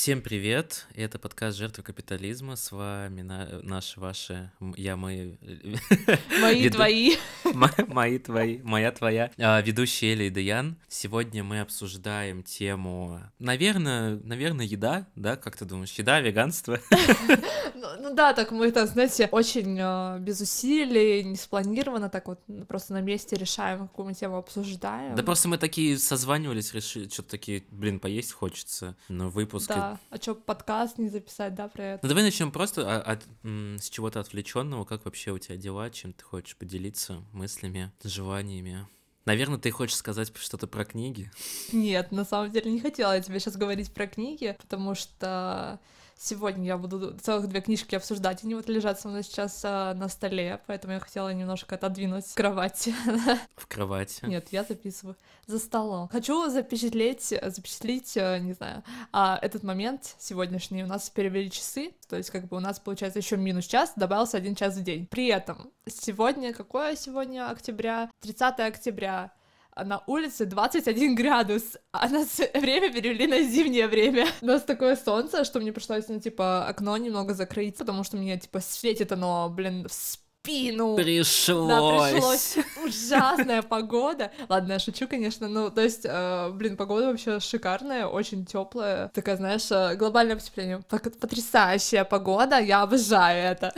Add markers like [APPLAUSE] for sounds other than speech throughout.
Всем привет! Это подкаст «Жертвы капитализма». С вами на, наши, ваши, я, мои... [LAUGHS] Мои, веду- твои. [LAUGHS] мо- Мои, твои, моя, твоя. А, Ведущий Эля и Даян. Сегодня мы обсуждаем тему, наверное, наверное, еда, да? Как ты думаешь, еда, веганство? [LAUGHS] Ну, ну да, так мы это, знаете, очень э, без усилий, не спланированно, так вот просто на месте решаем, какую мы тему обсуждаем. Да просто мы такие созванивались, решили, что-то такие, блин, поесть хочется. Но выпуск... Да. А чё, подкаст не записать, да, про это? Ну давай начнем просто а- от, м, с чего-то отвлеченного. Как вообще у тебя дела? Чем ты хочешь поделиться мыслями, желаниями? Наверное, ты хочешь сказать что-то про книги? Нет, на самом деле не хотела я тебе сейчас говорить про книги, потому что сегодня я буду целых две книжки обсуждать, они вот лежат со мной сейчас э, на столе, поэтому я хотела немножко отодвинуть кровать. [LAUGHS] В кровати. Нет, я записываю за столом. Хочу запечатлеть, запечатлеть, э, не знаю, а, этот момент сегодняшний. У нас перевели часы, то есть как бы у нас получается еще минус час, добавился один час в день. При этом сегодня, какое сегодня октября? 30 октября. На улице 21 градус, а нас [LAUGHS] время перевели на зимнее время. У нас такое солнце, что мне пришлось, ну, типа, окно немного закрыть, потому что мне, типа, светит оно, блин, в спину. Пришлось. Да, пришлось. Ужасная погода. Ладно, я шучу, конечно. Ну, то есть, э, блин, погода вообще шикарная, очень теплая. Такая, знаешь, э, глобальное потепление. Потрясающая погода, я обожаю это.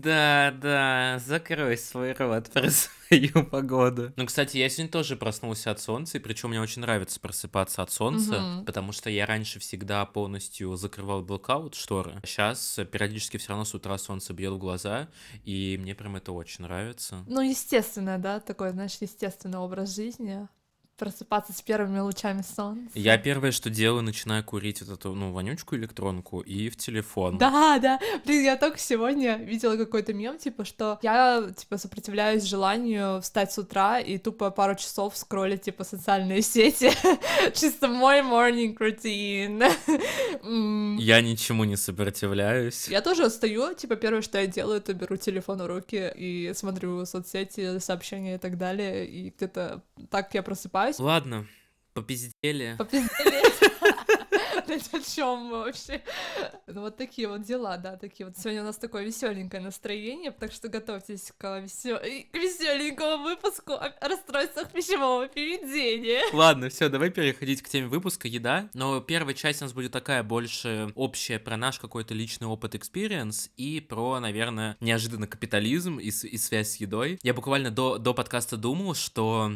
Да, да, закрой свой рот про [LAUGHS] свою погоду. Ну, кстати, я сегодня тоже проснулся от солнца, и причем мне очень нравится просыпаться от солнца, Мгм. потому что я раньше всегда полностью закрывал блокаут шторы. Сейчас периодически все равно с утра солнце бьет в глаза, и мне прям это очень нравится. Ну, естественно, да, такой, знаешь, естественный образ жизни. Просыпаться с первыми лучами солнца. Я первое, что делаю, начинаю курить вот эту, ну, вонючку электронку и в телефон. Да, да. Блин, я только сегодня видела какой-то мем, типа, что я, типа, сопротивляюсь желанию встать с утра и тупо пару часов скроллить, типа, социальные сети. [LAUGHS] Чисто мой morning routine. [LAUGHS] Я ничему не сопротивляюсь. Я тоже встаю, типа, первое, что я делаю, это беру телефон в руки и смотрю соцсети, сообщения и так далее, и где-то так я просыпаюсь. Ладно, попиздели. Попиздели. [LAUGHS] Блять, о чем мы вообще? Ну вот такие вот дела, да, такие вот. Сегодня у нас такое веселенькое настроение, так что готовьтесь к, весё... к веселенькому выпуску о расстройствах пищевого поведения. Ладно, все, давай переходить к теме выпуска еда. Но первая часть у нас будет такая больше общая про наш какой-то личный опыт, experience и про, наверное, неожиданно капитализм и, и связь с едой. Я буквально до, до подкаста думал, что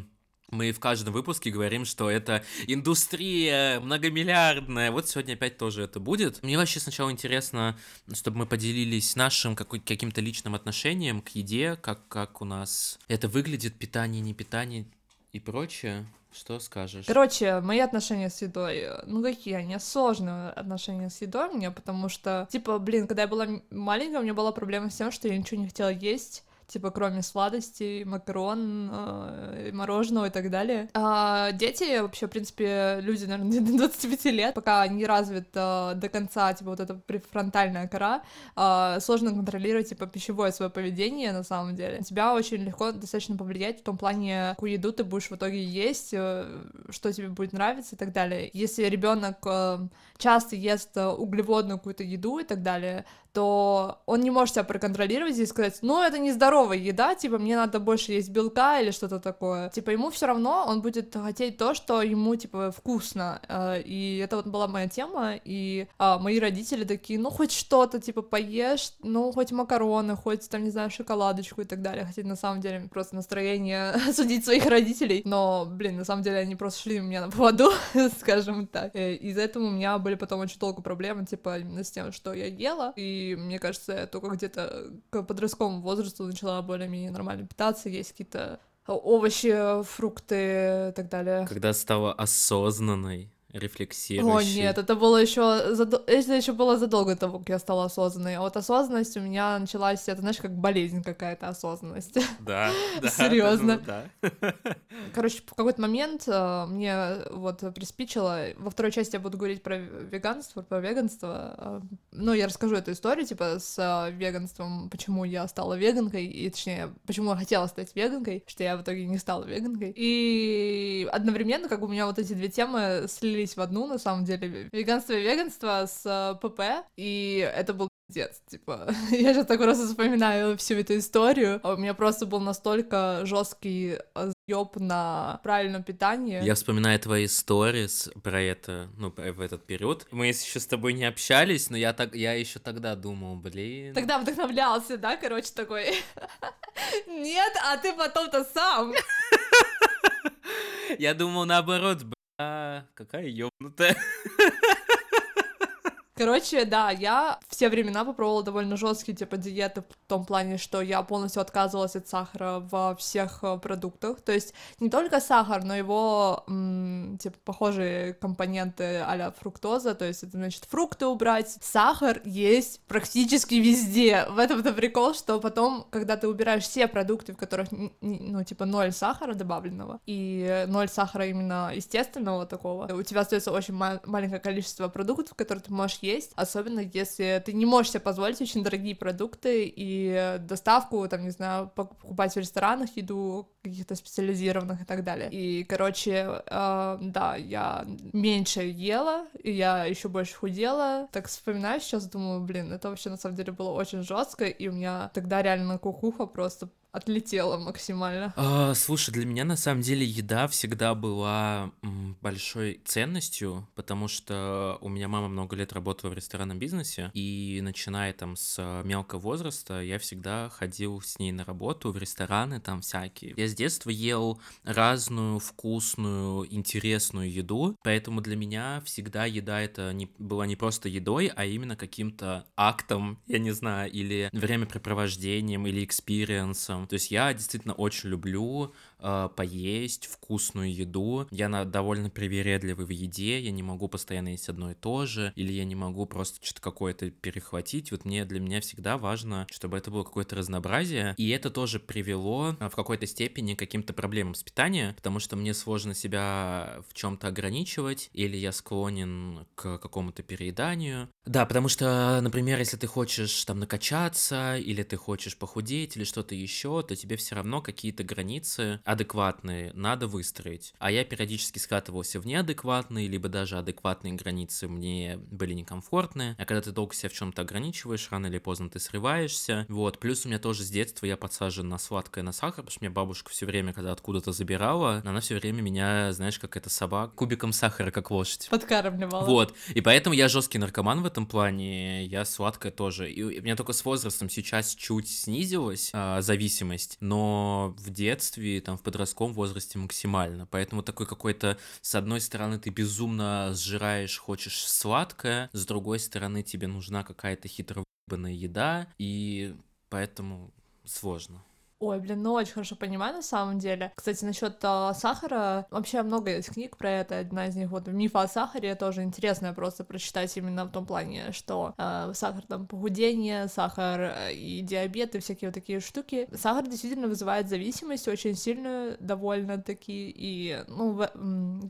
мы в каждом выпуске говорим, что это индустрия многомиллиардная. Вот сегодня опять тоже это будет. Мне вообще сначала интересно, чтобы мы поделились нашим каким-то личным отношением к еде, как, как у нас это выглядит, питание, не питание и прочее. Что скажешь? Короче, мои отношения с едой, э, ну какие они, сложные отношения с едой у меня, потому что, типа, блин, когда я была маленькая, у меня была проблема с тем, что я ничего не хотела есть, типа, кроме сладостей, макарон, э, мороженого и так далее. А дети, вообще, в принципе, люди, наверное, [LAUGHS] до 25 лет, пока не развит э, до конца, типа, вот эта префронтальная кора, э, сложно контролировать, типа, пищевое свое поведение, на самом деле. Тебя очень легко достаточно повлиять в том плане, какую еду ты будешь в итоге есть, э, что тебе будет нравиться и так далее. Если ребенок э, часто ест э, углеводную какую-то еду и так далее, то он не может себя проконтролировать и сказать, ну, это нездоровая еда, типа, мне надо больше есть белка или что-то такое. Типа, ему все равно, он будет хотеть то, что ему, типа, вкусно. Э, И это вот была моя тема, и а, мои родители такие, ну, хоть что-то, типа, поешь, ну, хоть макароны, хоть, там, не знаю, шоколадочку и так далее. Хотя, на самом деле, просто настроение [LAUGHS] судить своих родителей. Но, блин, на самом деле, они просто шли у меня на поводу, [LAUGHS] скажем так. Э, Из-за этого у меня были потом очень долго проблемы, типа, именно с тем, что я ела. И мне кажется, я только где-то к подростковому возрасту начала более-менее нормально питаться, есть какие-то овощи, фрукты и так далее. Когда стала осознанной, рефлексирующей. О, нет, это было еще задо... это еще было задолго до того, как я стала осознанной. А вот осознанность у меня началась, это знаешь, как болезнь какая-то осознанность. [LAUGHS] Да, [LAUGHS] да. Серьезно? ну да. [LAUGHS] короче, в какой-то момент э, мне вот приспичило, во второй части я буду говорить про веганство, про веганство, э, ну, я расскажу эту историю, типа, с э, веганством, почему я стала веганкой, и, точнее, почему я хотела стать веганкой, что я в итоге не стала веганкой, и одновременно, как у меня вот эти две темы слились в одну, на самом деле, веганство и веганство с ПП, и это был Пиздец, типа, [LAUGHS] я сейчас так просто вспоминаю всю эту историю, а у меня просто был настолько жесткий ёб на правильном питании. Я вспоминаю твои сторис про это, ну, в этот период. Мы еще с тобой не общались, но я так, я еще тогда думал, блин. Тогда вдохновлялся, да, короче, такой. [LAUGHS] Нет, а ты потом-то сам. [LAUGHS] Я думал наоборот, бля, какая ёбнутая. [LAUGHS] Короче, да, я все времена попробовала довольно жесткие типа диеты в том плане, что я полностью отказывалась от сахара во всех э, продуктах. То есть не только сахар, но его м, типа похожие компоненты а фруктоза. То есть это значит фрукты убрать. Сахар есть практически везде. В этом-то прикол, что потом, когда ты убираешь все продукты, в которых ну типа ноль сахара добавленного и ноль сахара именно естественного такого, у тебя остается очень ма- маленькое количество продуктов, которые ты можешь есть, особенно если ты не можешь себе позволить очень дорогие продукты и доставку, там, не знаю, покупать в ресторанах еду каких-то специализированных и так далее. И, короче, э, да, я меньше ела, и я еще больше худела. Так вспоминаю сейчас, думаю, блин, это вообще на самом деле было очень жестко, и у меня тогда реально кукуха просто отлетела максимально. А, слушай, для меня на самом деле еда всегда была большой ценностью, потому что у меня мама много лет работала в ресторанном бизнесе, и начиная там с мелкого возраста, я всегда ходил с ней на работу в рестораны там всякие. Я детства ел разную вкусную, интересную еду, поэтому для меня всегда еда это не, была не просто едой, а именно каким-то актом, я не знаю, или времяпрепровождением, или experience ом. То есть я действительно очень люблю э, поесть вкусную еду. Я на, довольно привередливый в еде, я не могу постоянно есть одно и то же, или я не могу просто что-то какое-то перехватить. Вот мне для меня всегда важно, чтобы это было какое-то разнообразие. И это тоже привело э, в какой-то степени к каким-то проблемам с питанием, потому что мне сложно себя в чем-то ограничивать, или я склонен к какому-то перееданию. Да, потому что, например, если ты хочешь там накачаться, или ты хочешь похудеть, или что-то еще, то тебе все равно какие-то границы адекватные надо выстроить. А я периодически скатывался в неадекватные, либо даже адекватные границы мне были некомфортны. А когда ты долго себя в чем-то ограничиваешь, рано или поздно ты срываешься. Вот, плюс у меня тоже с детства я подсажен на сладкое, на сахар, потому что меня бабушка все время, когда откуда-то забирала, она все время меня, знаешь, как это собак, кубиком сахара, как лошадь. Подкармливала. Вот, и поэтому я жесткий наркоман в этом плане, я сладкое тоже. И у меня только с возрастом сейчас чуть снизилась а, зависимость, но в детстве, там, в подростковом возрасте максимально. Поэтому такой какой-то, с одной стороны, ты безумно сжираешь, хочешь сладкое, с другой стороны, тебе нужна какая-то хитро еда, и поэтому сложно. Ой, блин, ну очень хорошо понимаю на самом деле. Кстати, насчет э, сахара, вообще много есть книг про это. Одна из них вот «Миф о сахаре» тоже интересная просто прочитать именно в том плане, что э, сахар там похудение, сахар э, и диабет и всякие вот такие штуки. Сахар действительно вызывает зависимость очень сильную довольно-таки, и, ну, в,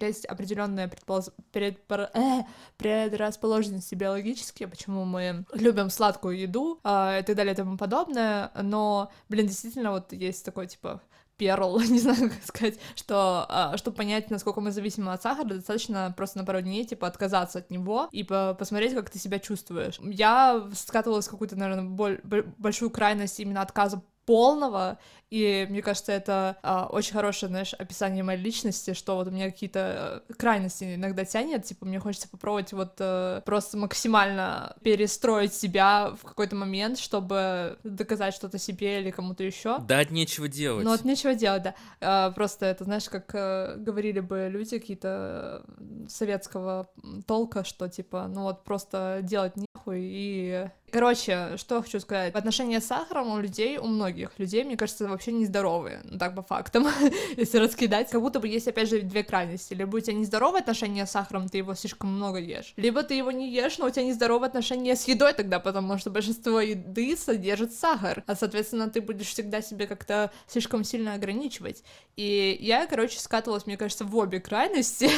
есть определенная предполож... предпор... э, предрасположенности биологические, почему мы любим сладкую еду э, и так далее и тому подобное, но, блин, действительно вот есть такой, типа, перл, [LAUGHS] не знаю, как сказать, что, а, чтобы понять, насколько мы зависимы от сахара, достаточно просто на пару дней, типа, отказаться от него и посмотреть, как ты себя чувствуешь. Я скатывалась в какую-то, наверное, боль, большую крайность именно отказа полного, и мне кажется, это а, очень хорошее, знаешь, описание моей личности, что вот у меня какие-то э, крайности иногда тянет, типа мне хочется попробовать вот а, просто максимально перестроить себя в какой-то момент, чтобы доказать что-то себе или кому-то еще. Да, от нечего делать. Ну, от нечего делать, да. А, просто это, знаешь, как а, говорили бы люди какие-то советского толка, что типа, ну вот просто делать нехуй и Короче, что хочу сказать. Отношения с сахаром у людей, у многих людей, мне кажется, вообще нездоровые. Ну, так по фактам. [LAUGHS] Если раскидать, как будто бы есть, опять же, две крайности. Либо у тебя нездоровые отношения с сахаром, ты его слишком много ешь. Либо ты его не ешь, но у тебя нездоровые отношения с едой тогда, потому что большинство еды содержит сахар. А, соответственно, ты будешь всегда себе как-то слишком сильно ограничивать. И я, короче, скатывалась, мне кажется, в обе крайности.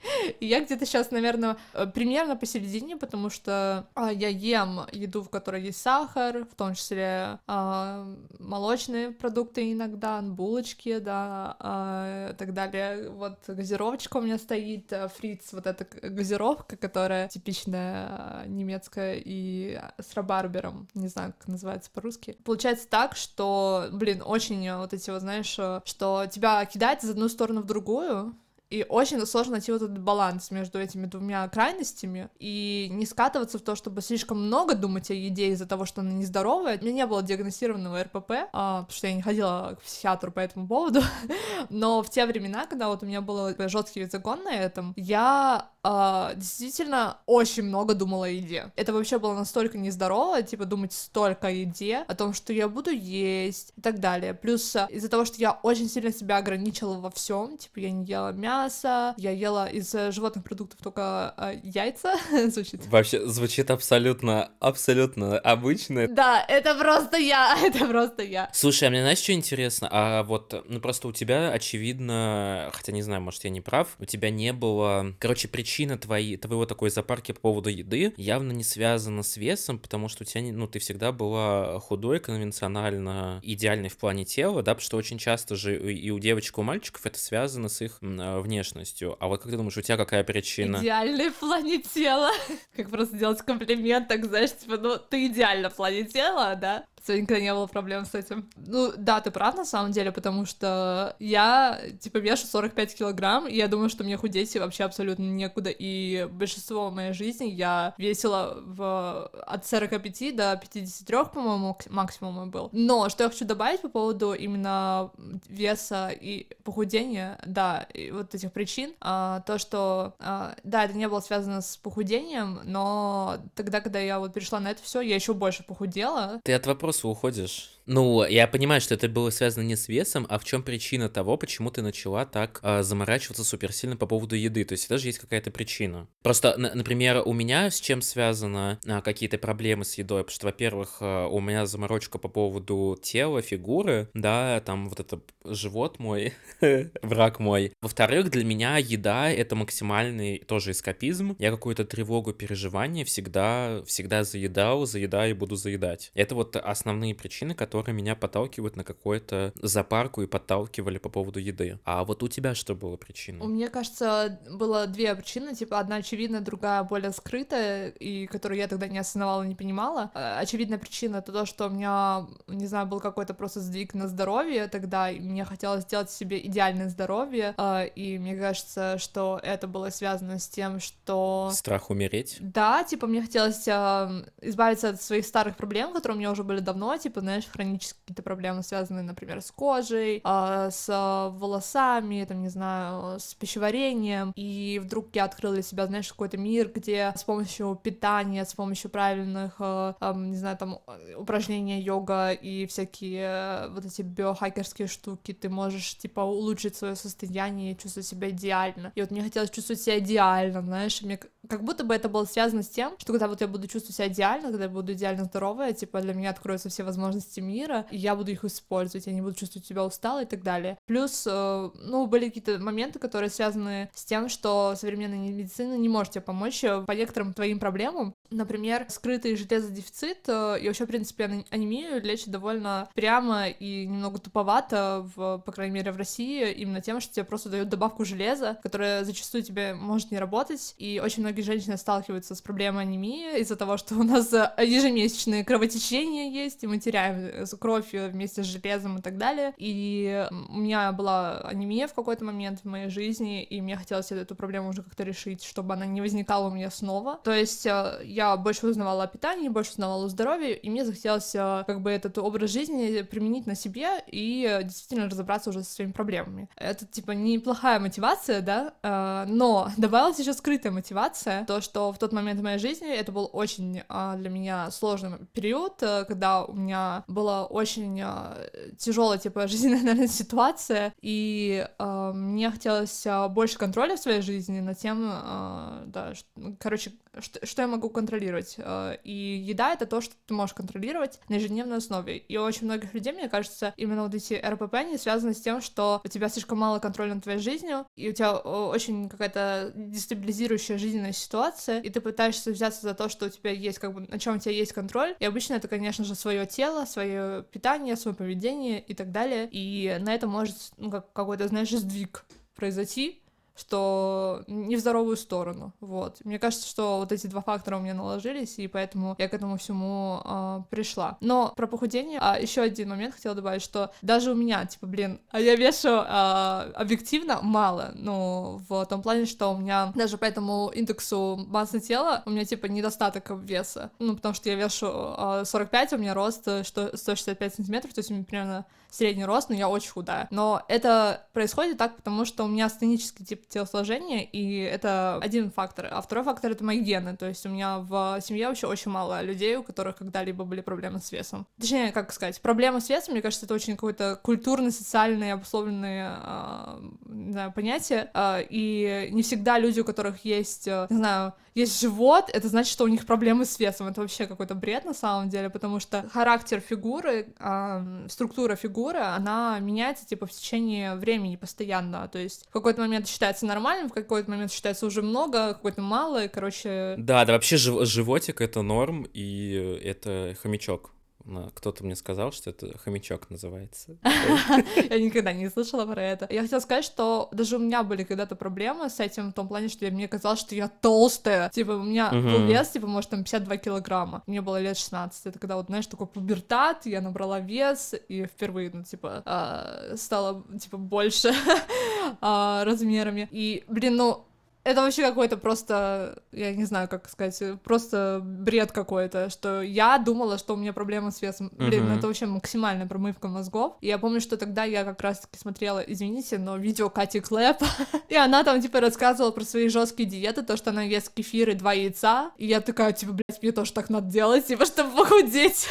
[LAUGHS] Я где-то сейчас, наверное, примерно посередине, потому что а, я ем еду, в которой есть сахар, в том числе э, молочные продукты иногда, булочки, да, э, так далее. Вот газировочка у меня стоит, э, фриц, вот эта газировка, которая типичная немецкая и с рабарбером, не знаю, как называется по-русски. Получается так, что, блин, очень вот эти вот, знаешь, что тебя кидает из одну сторону в другую, и очень сложно найти вот этот баланс между этими двумя крайностями и не скатываться в то, чтобы слишком много думать о еде из-за того, что она нездоровая. У меня не было диагностированного РПП, а, потому что я не ходила к психиатру по этому поводу. [LAUGHS] Но в те времена, когда вот у меня был жесткий закон на этом, я а, действительно очень много думала о еде. Это вообще было настолько нездорово, типа думать столько о еде, о том, что я буду есть и так далее. Плюс из-за того, что я очень сильно себя ограничила во всем, типа я не ела мясо, я ела из э, животных продуктов только а, яйца, [LAUGHS] звучит. Вообще звучит абсолютно, абсолютно обычно. Да, это просто я, [LAUGHS] это просто я. Слушай, а мне знаешь, что интересно? А вот, ну просто у тебя, очевидно, хотя не знаю, может, я не прав, у тебя не было, короче, причин причина твоей, твоего такой запарки по поводу еды явно не связана с весом, потому что у тебя, ну, ты всегда была худой, конвенционально идеальной в плане тела, да, потому что очень часто же и у девочек, и у мальчиков это связано с их внешностью. А вот как ты думаешь, у тебя какая причина? Идеальной в плане тела. [LAUGHS] Как просто делать комплимент, так, знаешь, типа, ну, ты идеально в плане тела, да? Сегодня никогда не было проблем с этим. Ну, да, ты прав на самом деле, потому что я, типа, вешу 45 килограмм, и я думаю, что мне худеть вообще абсолютно некуда, и большинство моей жизни я весила в... от 45 до 53, по-моему, максимум был. Но что я хочу добавить по поводу именно веса и похудения, да, и вот этих причин, а, то, что, а, да, это не было связано с похудением, но тогда, когда я вот перешла на это все, я еще больше похудела. Ты от вопроса вопросу уходишь. Ну, я понимаю, что это было связано не с весом, а в чем причина того, почему ты начала так э, заморачиваться суперсильно по поводу еды. То есть даже есть какая-то причина. Просто, например, у меня с чем связаны э, какие-то проблемы с едой? Потому что, во-первых, э, у меня заморочка по поводу тела, фигуры, да, там вот это живот мой, [LAUGHS] враг мой. Во-вторых, для меня еда — это максимальный тоже эскапизм. Я какую-то тревогу, переживание всегда, всегда заедал, заедаю и буду заедать. Это вот основные причины, которые меня подталкивают на какую-то запарку и подталкивали по поводу еды. А вот у тебя что было причиной? Мне кажется, было две причины, типа одна очевидная, другая более скрытая, и которую я тогда не осознавала, не понимала. А, очевидная причина — это то, что у меня, не знаю, был какой-то просто сдвиг на здоровье тогда, и мне хотелось сделать себе идеальное здоровье, а, и мне кажется, что это было связано с тем, что... Страх умереть? Да, типа мне хотелось избавиться от своих старых проблем, которые у меня уже были давно, типа, знаешь, хронические какие-то проблемы, связанные, например, с кожей, э, с волосами, там, не знаю, с пищеварением, и вдруг я открыла для себя, знаешь, какой-то мир, где с помощью питания, с помощью правильных, э, э, не знаю, там, упражнения йога и всякие э, вот эти биохакерские штуки, ты можешь, типа, улучшить свое состояние и чувствовать себя идеально. И вот мне хотелось чувствовать себя идеально, знаешь, мне как будто бы это было связано с тем, что когда вот я буду чувствовать себя идеально, когда я буду идеально здоровая, типа для меня откроются все возможности мира, и я буду их использовать, я не буду чувствовать себя усталой и так далее. Плюс, э, ну, были какие-то моменты, которые связаны с тем, что современная медицина не может тебе помочь э, по некоторым твоим проблемам. Например, скрытый железодефицит э, и вообще, в принципе, анемию лечат довольно прямо и немного туповато, в, по крайней мере, в России, именно тем, что тебе просто дают добавку железа, которая зачастую тебе может не работать, и очень многие женщины сталкиваются с проблемой анемии из-за того, что у нас ежемесячные кровотечения есть, и мы теряем кровь вместе с железом и так далее. И у меня была анемия в какой-то момент в моей жизни, и мне хотелось эту проблему уже как-то решить, чтобы она не возникала у меня снова. То есть э, я больше узнавала о питании, больше узнавала о здоровье, и мне захотелось э, как бы этот образ жизни применить на себе и действительно разобраться уже со своими проблемами. Это, типа, неплохая мотивация, да, э, но [LAUGHS] добавилась еще скрытая мотивация, то, что в тот момент в моей жизни это был очень для меня сложный период, когда у меня была очень тяжелая, типа, [LAUGHS] жизненная, наверное, ситуация, и мне хотелось больше контроля в своей жизни над тем, да, короче, что, что я могу контролировать. Э, и еда — это то, что ты можешь контролировать на ежедневной основе. И у очень многих людей, мне кажется, именно вот эти РПП, они связаны с тем, что у тебя слишком мало контроля над твоей жизнью, и у тебя э, очень какая-то дестабилизирующая жизненная ситуация, и ты пытаешься взяться за то, что у тебя есть, как бы, на чем у тебя есть контроль. И обычно это, конечно же, свое тело, свое питание, свое поведение и так далее. И на это может, ну, как какой-то, знаешь, сдвиг произойти, что не в здоровую сторону, вот. Мне кажется, что вот эти два фактора у меня наложились, и поэтому я к этому всему э, пришла. Но про похудение, а еще один момент хотела добавить, что даже у меня, типа, блин, а я вешу э, объективно мало, ну, в том плане, что у меня даже по этому индексу массы тела у меня, типа, недостаток веса, ну, потому что я вешу э, 45, у меня рост что 165 сантиметров, то есть у меня примерно средний рост, но я очень худая. Но это происходит так, потому что у меня астенический тип телосложения, и это один фактор. А второй фактор — это мои гены, то есть у меня в семье вообще очень мало людей, у которых когда-либо были проблемы с весом. Точнее, как сказать, проблемы с весом, мне кажется, это очень какое-то культурно социальное, обусловленное, э, понятие, э, и не всегда люди, у которых есть, э, не знаю, есть живот, это значит, что у них проблемы с весом. Это вообще какой-то бред на самом деле, потому что характер фигуры, э, структура фигуры, она меняется типа в течение времени постоянно. То есть в какой-то момент считается нормальным, в какой-то момент считается уже много, какой-то мало, и, короче... Да, да, вообще жив- животик — это норм, и это хомячок. Кто-то мне сказал, что это хомячок называется. [LAUGHS] Я никогда не слышала про это. Я хотела сказать, что даже у меня были когда-то проблемы с этим в том плане, что мне казалось, что я толстая. Типа, у меня был вес, типа, может, там 52 килограмма. Мне было лет 16. Это когда вот, знаешь, такой пубертат, я набрала вес, и впервые, ну, типа, а, стала, типа, больше [LAUGHS] а, размерами. И, блин, ну, это вообще какой-то просто, я не знаю, как сказать, просто бред какой-то, что я думала, что у меня проблемы с весом. Блин, uh-huh. это вообще максимальная промывка мозгов. И я помню, что тогда я как раз-таки смотрела, извините, но видео Кати Клэп, [LAUGHS] и она там, типа, рассказывала про свои жесткие диеты, то, что она ест кефир и два яйца, и я такая, типа, блядь, мне тоже так надо делать, типа, [LAUGHS] чтобы похудеть.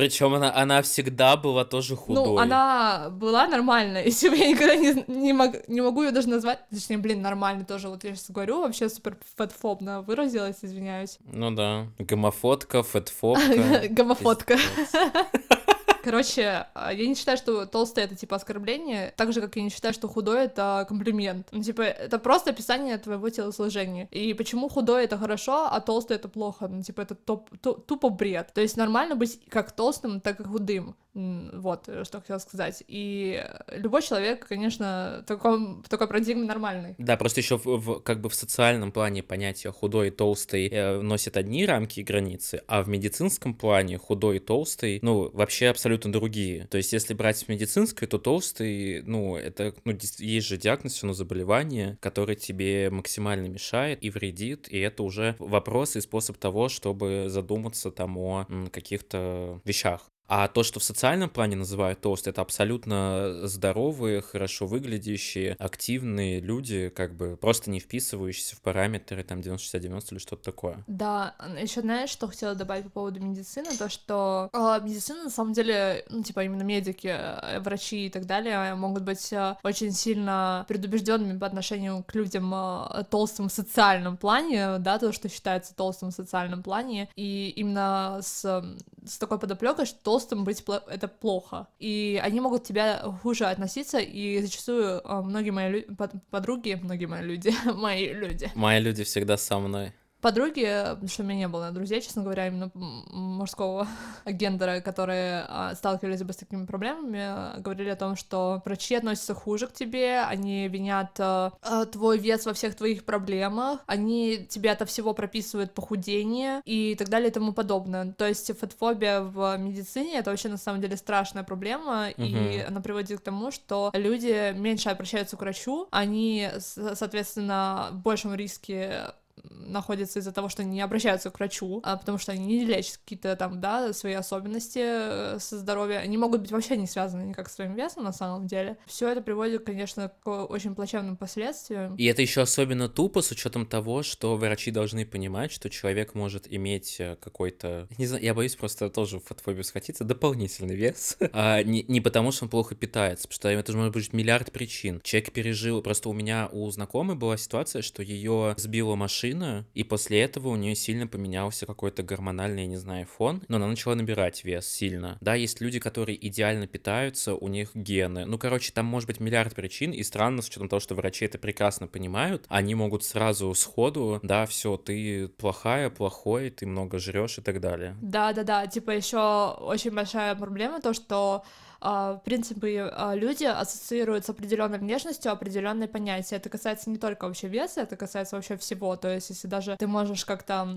Причем она, она всегда была тоже ну, худой. Ну, она была нормальная. [LAUGHS] Если бы я никогда не, не, мог, не могу ее даже назвать. Точнее, блин, нормально тоже. Вот я сейчас говорю, вообще супер фэтфобно выразилась, извиняюсь. Ну да. Гомофотка, фэтфобка. [LAUGHS] Гомофотка. [LAUGHS] Короче, а, я не считаю, что толстый это типа оскорбление, так же, как я не считаю, что худой это комплимент. Ну, типа, это просто описание твоего телосложения. И почему худой это хорошо, а толстый это плохо? Ну, типа, это топ, тупо бред. То есть нормально быть как толстым, так и худым. Вот, э, что хотела сказать. И любой человек, конечно, в, таком, в такой парадигме нормальный. Да, просто еще в, в, как бы в социальном плане понятие худой и толстый э, носят одни рамки и границы, а в медицинском плане худой и толстый, ну, вообще абсолютно другие. То есть, если брать в медицинской, то толстый, ну, это, ну, есть же диагноз, равно заболевание, которое тебе максимально мешает и вредит, и это уже вопрос и способ того, чтобы задуматься там о каких-то вещах. А то, что в социальном плане называют тост, это абсолютно здоровые, хорошо выглядящие, активные люди, как бы просто не вписывающиеся в параметры там 90-60-90 или что-то такое. Да, еще знаешь, что хотела добавить по поводу медицины, то, что э, медицина на самом деле, ну, типа именно медики, э, врачи и так далее могут быть э, очень сильно предубежденными по отношению к людям э, толстым в социальном плане, да, то, что считается толстым в социальном плане, и именно с, с такой подоплекой, что толстым быть это плохо. И они могут тебя хуже относиться, и зачастую а, многие мои лю- подруги, многие мои люди, [LAUGHS] мои люди. Мои люди всегда со мной подруги, что у меня не было друзей, честно говоря, именно мужского [LAUGHS] гендера, которые а, сталкивались бы с такими проблемами, говорили о том, что врачи относятся хуже к тебе, они винят а, твой вес во всех твоих проблемах, они тебе от всего прописывают похудение и так далее и тому подобное. То есть фотофобия в медицине это вообще на самом деле страшная проблема, угу. и она приводит к тому, что люди меньше обращаются к врачу, они, соответственно, в большем риске находятся из-за того, что они не обращаются к врачу, а потому что они не лечат какие-то там, да, свои особенности э, со здоровьем, они могут быть вообще не связаны никак с своим весом на самом деле. Все это приводит, конечно, к очень плачевным последствиям. И это еще особенно тупо с учетом того, что врачи должны понимать, что человек может иметь э, какой-то, не знаю, я боюсь просто тоже в фотофобию схватиться, дополнительный вес, [LAUGHS] а не, не потому, что он плохо питается, потому что это может быть миллиард причин. Человек пережил, просто у меня у знакомой была ситуация, что ее сбила машина, и после этого у нее сильно поменялся какой-то гормональный, я не знаю, фон, но она начала набирать вес сильно. Да, есть люди, которые идеально питаются, у них гены. Ну, короче, там может быть миллиард причин, и странно, с учетом того, что врачи это прекрасно понимают, они могут сразу сходу, да, все, ты плохая, плохой, ты много жрешь и так далее. Да, да, да. Типа еще очень большая проблема то, что в принципе, а, люди ассоциируют с определенной внешностью определенные понятия. Это касается не только вообще веса, это касается вообще всего. То есть, если даже ты можешь как-то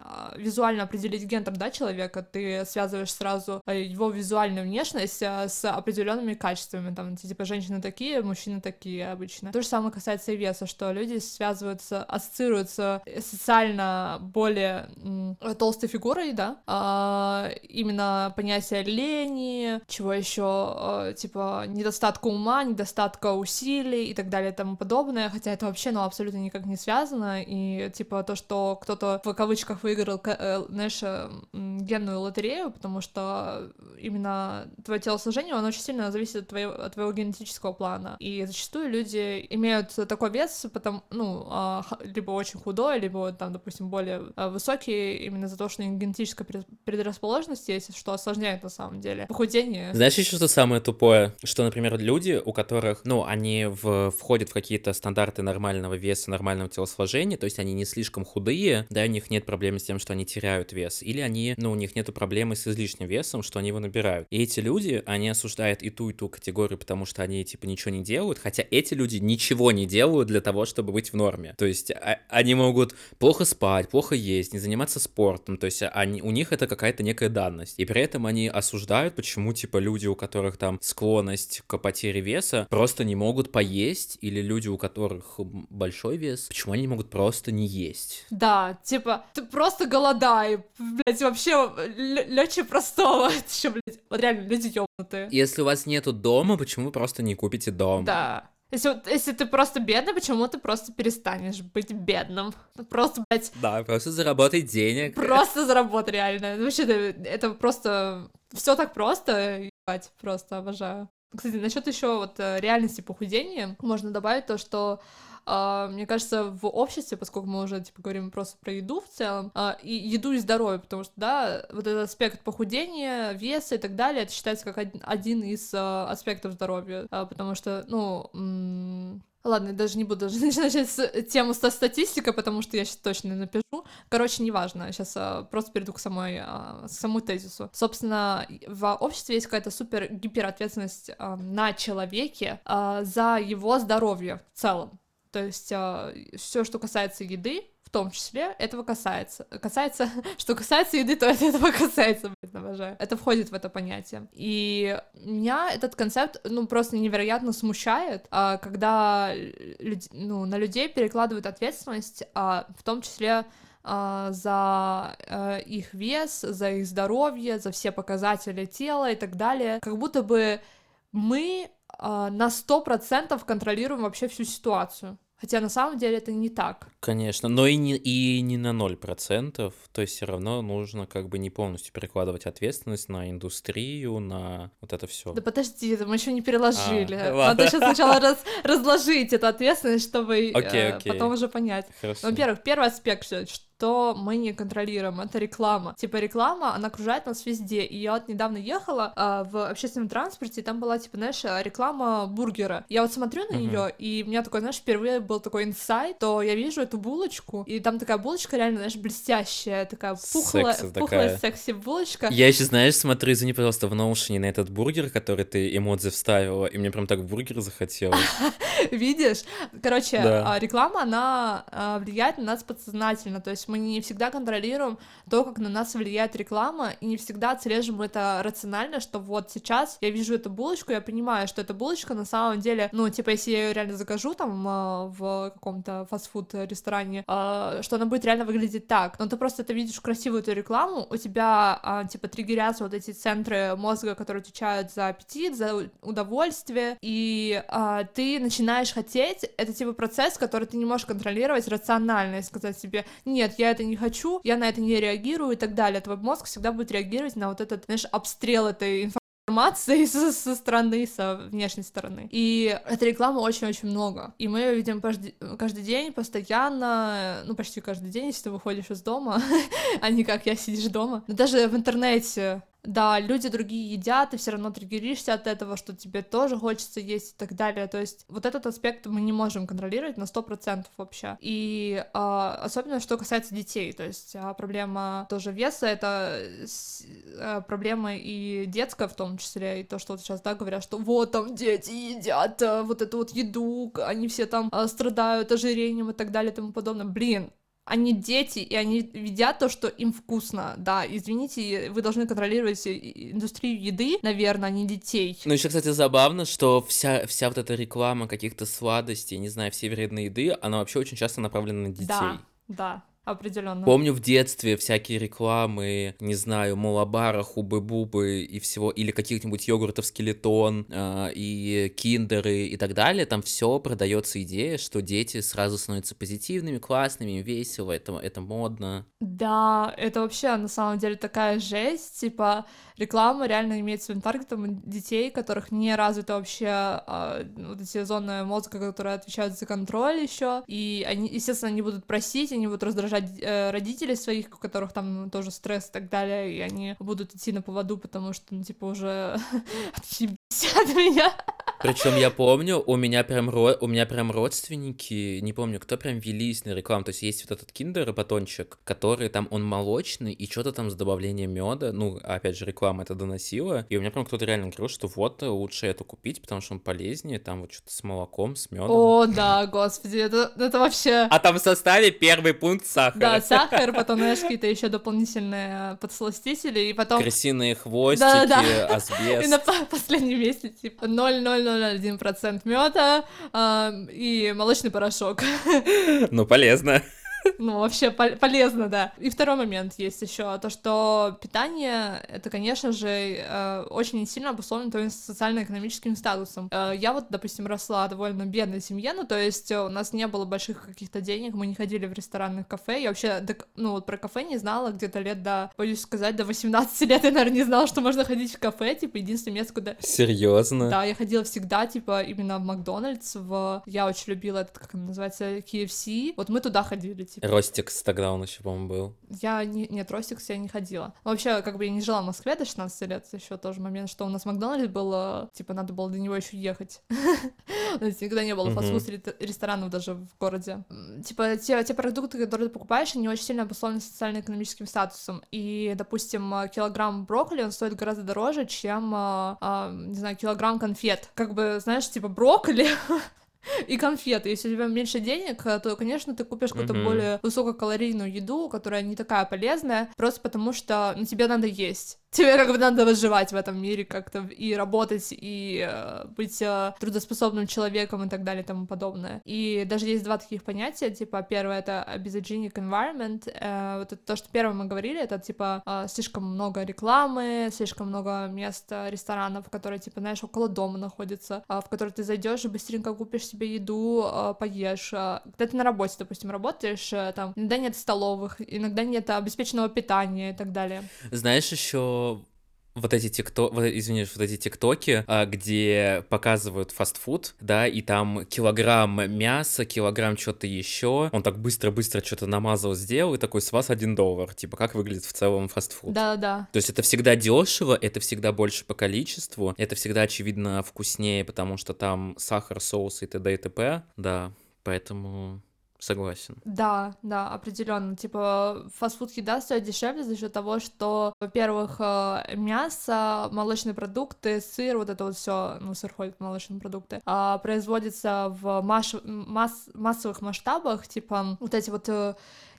а, визуально определить гендер, да, человека, ты связываешь сразу его визуальную внешность с определенными качествами. Там, типа, женщины такие, мужчины такие обычно. То же самое касается и веса, что люди связываются, ассоциируются социально более толстой фигурой, да, именно понятие лени, чего еще, э, типа, недостатка ума, недостатка усилий и так далее и тому подобное, хотя это вообще, ну, абсолютно никак не связано, и, типа, то, что кто-то в кавычках выиграл, э, знаешь, э, генную лотерею, потому что именно твое телосложение, оно очень сильно зависит от твоего, от твоего генетического плана, и зачастую люди имеют такой вес, потому, ну, а, либо очень худой, либо, там, допустим, более высокий, именно за то, что у них генетическая предрасположенность есть, что осложняет на самом деле похудение. Знаешь еще что самое тупое? Что, например, люди, у которых, ну, они в, входят в какие-то стандарты нормального веса, нормального телосложения, то есть они не слишком худые, да, у них нет проблем с тем, что они теряют вес, или они, ну, у них нету проблемы с излишним весом, что они его набирают. И эти люди, они осуждают и ту, и ту категорию, потому что они, типа, ничего не делают, хотя эти люди ничего не делают для того, чтобы быть в норме. То есть а, они могут плохо спать, плохо есть, не заниматься спортом, то есть они, у них это какая-то некая данность. И при этом они осуждают, почему, типа, люди, у которых там склонность к потере веса, просто не могут поесть, или люди, у которых большой вес, почему они не могут просто не есть? Да, типа, ты просто голодай, блядь, вообще легче простого, [LAUGHS] еще, блядь, вот реально, люди ёбнутые. Если у вас нету дома, почему вы просто не купите дом? Да. Если, если ты просто бедный, почему ты просто перестанешь быть бедным? Просто, блядь... Да, просто заработай денег. Просто заработай, реально. Вообще, это просто... Все так просто, просто обожаю. Кстати, насчет еще вот э, реальности похудения, можно добавить то, что Uh, мне кажется, в обществе, поскольку мы уже, типа, говорим просто про еду в целом, uh, и еду и здоровье, потому что, да, вот этот аспект похудения, веса и так далее, это считается как один из uh, аспектов здоровья, потому что, ну, Ладно, я даже не буду [LAUGHS] начинать с тему со статистикой, потому что я сейчас точно напишу. Короче, неважно, сейчас а, просто перейду к самой, а, к тезису. Собственно, в обществе есть какая-то супер гиперответственность а, на человеке а, за его здоровье в целом. То есть а, все, что касается еды, том числе, этого касается. Касается, [LAUGHS] что касается еды, то это этого касается, блин, обожаю. Это входит в это понятие. И меня этот концепт, ну, просто невероятно смущает, а, когда ну, на людей перекладывают ответственность, а, в том числе а, за а, их вес, за их здоровье, за все показатели тела и так далее, как будто бы мы на сто процентов контролируем вообще всю ситуацию. Хотя на самом деле это не так. Конечно, но и не, и не на ноль процентов, то есть все равно нужно как бы не полностью перекладывать ответственность на индустрию, на вот это все. Да подожди, мы еще не переложили. А, Надо сейчас сначала раз, разложить эту ответственность, чтобы okay, okay. Э, потом уже понять. Хорошо. Во-первых, первый аспект, что мы не контролируем, это реклама. Типа реклама, она окружает нас везде. И я вот недавно ехала э, в общественном транспорте, и там была, типа, знаешь, реклама бургера. Я вот смотрю на uh-huh. нее, и у меня такой, знаешь, впервые был такой инсайт, то я вижу эту булочку, и там такая булочка реально, знаешь, блестящая, такая пухлая, Секси пухлая секси булочка. Я еще, знаешь, смотрю, извини, пожалуйста, в Notion на этот бургер, который ты эмодзи вставила, и мне прям так бургер захотелось. [LAUGHS] Видишь? Короче, а, реклама, она а, влияет на нас подсознательно, то есть мы не всегда контролируем то, как на нас влияет реклама, и не всегда отслеживаем это рационально, что вот сейчас я вижу эту булочку, я понимаю, что эта булочка на самом деле, ну, типа, если я ее реально закажу там а, в каком-то фастфуд ресторане, а, что она будет реально выглядеть так, но ты просто это видишь красивую эту рекламу, у тебя, а, типа, триггерятся вот эти центры мозга, которые отвечают за аппетит, за удовольствие, и ты начинаешь хотеть, это, типа, процесс, который ты не можешь контролировать рационально и сказать себе, нет, я это не хочу, я на это не реагирую и так далее. Твой мозг всегда будет реагировать на вот этот, знаешь, обстрел этой информации [LAUGHS] со, со стороны, со внешней стороны. И этой рекламы очень-очень много. И мы ее видим каждый, каждый день, постоянно, ну, почти каждый день, если ты выходишь из дома, [LAUGHS] а не как я сидишь дома. Но даже в интернете да, люди другие едят, и все равно триггеришься от этого, что тебе тоже хочется есть и так далее. То есть вот этот аспект мы не можем контролировать на 100% вообще. И э, особенно, что касается детей, то есть а проблема тоже веса, это э, проблема и детская в том числе, и то, что вот сейчас, да, говорят, что вот там дети едят вот эту вот еду, они все там страдают ожирением и так далее и тому подобное. Блин, они дети, и они видят то, что им вкусно. Да, извините, вы должны контролировать индустрию еды, наверное, а не детей. Ну, еще, кстати, забавно, что вся, вся вот эта реклама каких-то сладостей, не знаю, всей вредной еды, она вообще очень часто направлена на детей. Да, да определенно. Помню в детстве всякие рекламы, не знаю, Малабара, Хубы-Бубы и всего, или каких-нибудь йогуртов Скелетон, э, и Киндеры и так далее, там все продается идея, что дети сразу становятся позитивными, классными, весело, это, это модно. Да, это вообще на самом деле такая жесть, типа реклама реально имеет своим таргетом детей, которых не развита вообще а, вот эти зоны мозга, которые отвечают за контроль еще, и они, естественно, они будут просить, они будут раздражать э, родителей своих, у которых там тоже стресс и так далее, и они будут идти на поводу, потому что, ну, типа, уже [LAUGHS] отъебись от меня. Причем я помню, у меня прям ро... у меня прям родственники, не помню, кто прям велись на рекламу. То есть есть вот этот киндер батончик, который там он молочный и что-то там с добавлением меда. Ну, опять же, реклама это доносила. И у меня прям кто-то реально говорил, что вот лучше это купить, потому что он полезнее, там вот что-то с молоком, с медом. О, да, господи, это, это вообще. А там в составе первый пункт сахар. Да, сахар, потом, знаешь, какие-то еще дополнительные подсластители, и потом... Крысиные хвостики, да, да. асбест. И на последнем месте, типа, 0,00 0,01% меда э, и молочный порошок. Ну, полезно. [LAUGHS] Ну, вообще полезно, да. И второй момент есть еще то, что питание это, конечно же, э, очень сильно обусловлено твоим социально-экономическим статусом. Э, я вот, допустим, росла довольно бедной семье, ну, то есть у нас не было больших каких-то денег, мы не ходили в рестораны, кафе. Я вообще, ну, вот про кафе не знала где-то лет до, боюсь сказать, до 18 лет я, наверное, не знала, что можно ходить в кафе, типа, единственное место, куда... Серьезно? Да, я ходила всегда, типа, именно в Макдональдс, в... Я очень любила этот, как он называется, KFC. Вот мы туда ходили, типа. Ростикс тогда он еще, по-моему, был. Я не, нет, Ростикс я не ходила. Вообще, как бы я не жила в Москве до 16 лет, еще тоже момент, что у нас Макдональдс было, типа, надо было до него еще ехать. [LAUGHS] Никогда не было фастфуд ресторанов даже в городе. Типа, те, те продукты, которые ты покупаешь, они очень сильно обусловлены социально-экономическим статусом. И, допустим, килограмм брокколи, он стоит гораздо дороже, чем, а, а, не знаю, килограмм конфет. Как бы, знаешь, типа, брокколи [LAUGHS] [LAUGHS] и конфеты. Если у тебя меньше денег, э, то, конечно, ты купишь какую-то более высококалорийную еду, которая не такая полезная, просто потому что ну, тебе надо есть тебе как бы надо выживать в этом мире как-то и работать, и э, быть э, трудоспособным человеком и так далее и тому подобное. И даже есть два таких понятия, типа, первое — это obesogenic environment, э, вот это то, что первое мы говорили, это, типа, э, слишком много рекламы, слишком много мест, ресторанов, которые, типа, знаешь, около дома находятся, э, в которые ты зайдешь и быстренько купишь себе еду, э, поешь. Э, когда ты на работе, допустим, работаешь, э, там, иногда нет столовых, иногда нет обеспеченного питания и так далее. Знаешь, еще вот эти тикток, вот, извини, вот эти тиктоки, а, где показывают фастфуд, да, и там килограмм мяса, килограмм что-то еще, он так быстро-быстро что-то намазал, сделал, и такой, с вас один доллар, типа, как выглядит в целом фастфуд. Да-да. То есть это всегда дешево, это всегда больше по количеству, это всегда, очевидно, вкуснее, потому что там сахар, соус и т.д. и т.п., да, поэтому Согласен. Да, да, определенно. Типа фастфуд еда стоит дешевле за счет того, что, во-первых, э, мясо, молочные продукты, сыр, вот это вот все, ну, сыр ходит молочные продукты, а, производится в маш... масс... массовых масштабах, типа вот эти вот э,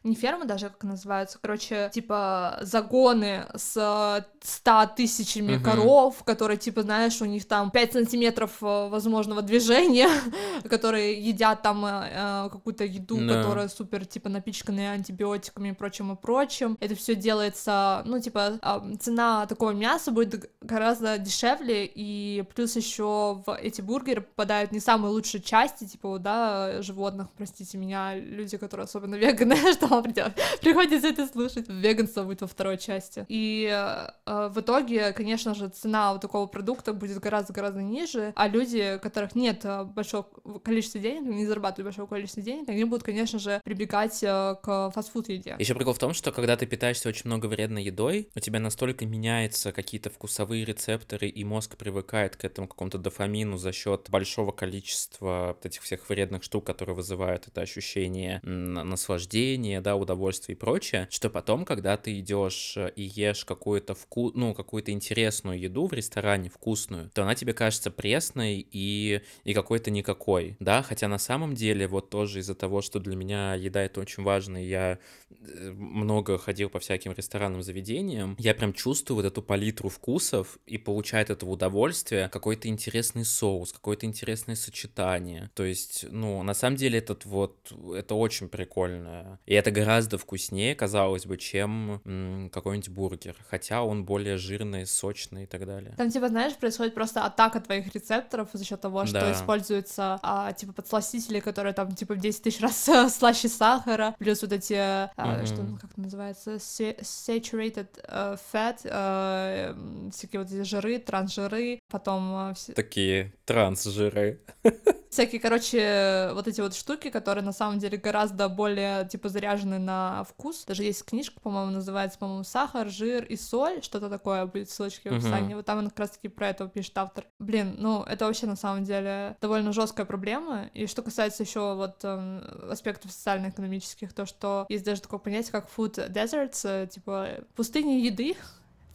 не фермы даже, как называются, короче, типа загоны с 100 тысячами угу. коров, которые, типа, знаешь, у них там 5 сантиметров э, возможного движения, [LAUGHS] которые едят там э, э какую-то еду, да. которая супер, типа, напичканная антибиотиками и прочим и прочим. Это все делается, ну, типа, э, цена такого мяса будет гораздо дешевле, и плюс еще в эти бургеры попадают не самые лучшие части, типа, да, животных, простите меня, люди, которые особенно [LAUGHS] веганы, [LAUGHS] что вам [LAUGHS] приходится это слушать. Веганство будет во второй части. И э, в итоге, конечно же, цена вот такого продукта будет гораздо-гораздо ниже, а люди, у которых нет э, большого количества денег, не зарабатывают большого количества денег, они будут, конечно же, прибегать э, к фастфуд еде. Еще прикол в том, что когда ты питаешься очень много вредной едой, у тебя настолько меняются какие-то вкусовые рецепторы, и мозг привыкает к этому какому-то дофамину за счет большого количества этих всех вредных штук, которые вызывают это ощущение наслаждения, да, удовольствия и прочее, что потом, когда ты идешь э, и ешь какую-то вкус, ну, какую-то интересную еду в ресторане, вкусную, то она тебе кажется пресной и, и какой-то никакой, да, хотя на самом деле вот тоже из-за того, что для меня еда это очень важно, и я э, много ходил по всяким ресторанным заведениям, я прям чувствую вот эту палитру вкусов и получаю от этого удовольствие, какой-то интересный соус, какое-то интересное сочетание. То есть, ну, на самом деле этот вот, это очень прикольно. И это гораздо вкуснее, казалось бы, чем какой-нибудь бургер. Хотя он более жирный, сочный и так далее. Там, типа, знаешь, происходит просто атака твоих рецепторов за счет того, что да. используются, а, типа, подсластители, которые там, типа, в 10 тысяч раз слаще сахара, плюс вот эти, а, mm-hmm. что, как это называется, saturated uh, fat, uh, всякие вот эти жиры, трансжиры, потом... Uh, все... Такие трансжиры. [LAUGHS] всякие, короче, вот эти вот штуки, которые на самом деле гораздо более, типа, заряжены на вкус. Даже есть книжка, по-моему, называется, по-моему, «Сахар, жир и соль», что-то такое, будет ссылочки в описании. Uh-huh. Вот там он как раз-таки про это пишет автор. Блин, ну, это вообще на самом деле довольно жесткая проблема. И что касается еще вот э, аспектов социально-экономических, то, что есть даже такое понятие, как food deserts, э, типа, пустыни еды,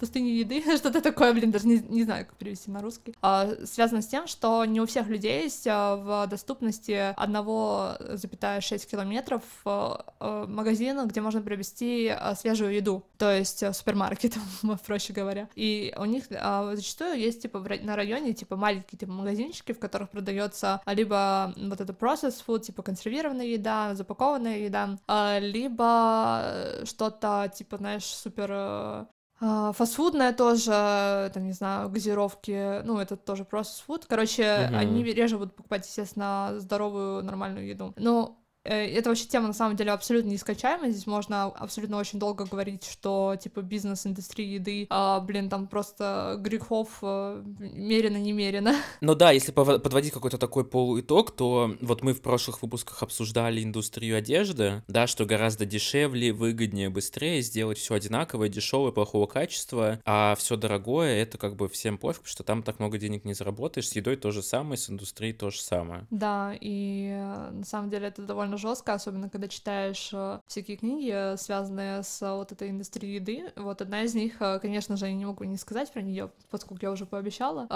пустыни еды, [LAUGHS] что-то такое, блин, даже не, не знаю, как перевести на русский, а, связано с тем, что не у всех людей есть а, в доступности 1,6 километров а, а, магазина, где можно приобрести свежую еду, то есть супермаркет, [LAUGHS] проще говоря. И у них зачастую есть, типа, на районе, типа, маленькие, типа, магазинчики, в которых продается либо вот это processed food, типа, консервированная еда, запакованная еда, либо что-то, типа, знаешь, супер а, фастфудная тоже, там, не знаю, газировки, ну, это тоже просто фуд. Короче, uh-huh. они реже будут покупать, естественно, здоровую, нормальную еду. Но Э, это вообще тема, на самом деле, абсолютно нескачаемая. Здесь можно абсолютно очень долго говорить, что, типа, бизнес индустрии еды, а, блин, там просто грехов а, мерено-немерено. [LAUGHS] Ну да, если подводить какой-то такой полуитог, то вот мы в прошлых выпусках обсуждали индустрию одежды, да, что гораздо дешевле, выгоднее, быстрее сделать все одинаковое, дешевое, плохого качества, а все дорогое, это как бы всем пофиг, что там так много денег не заработаешь, с едой то же самое, с индустрией то же самое. Да, и э, на самом деле это довольно жестко, особенно когда читаешь э, всякие книги, э, связанные с э, вот этой индустрией еды. Вот одна из них, конечно же, я не могу не сказать про нее, поскольку я уже пообещала.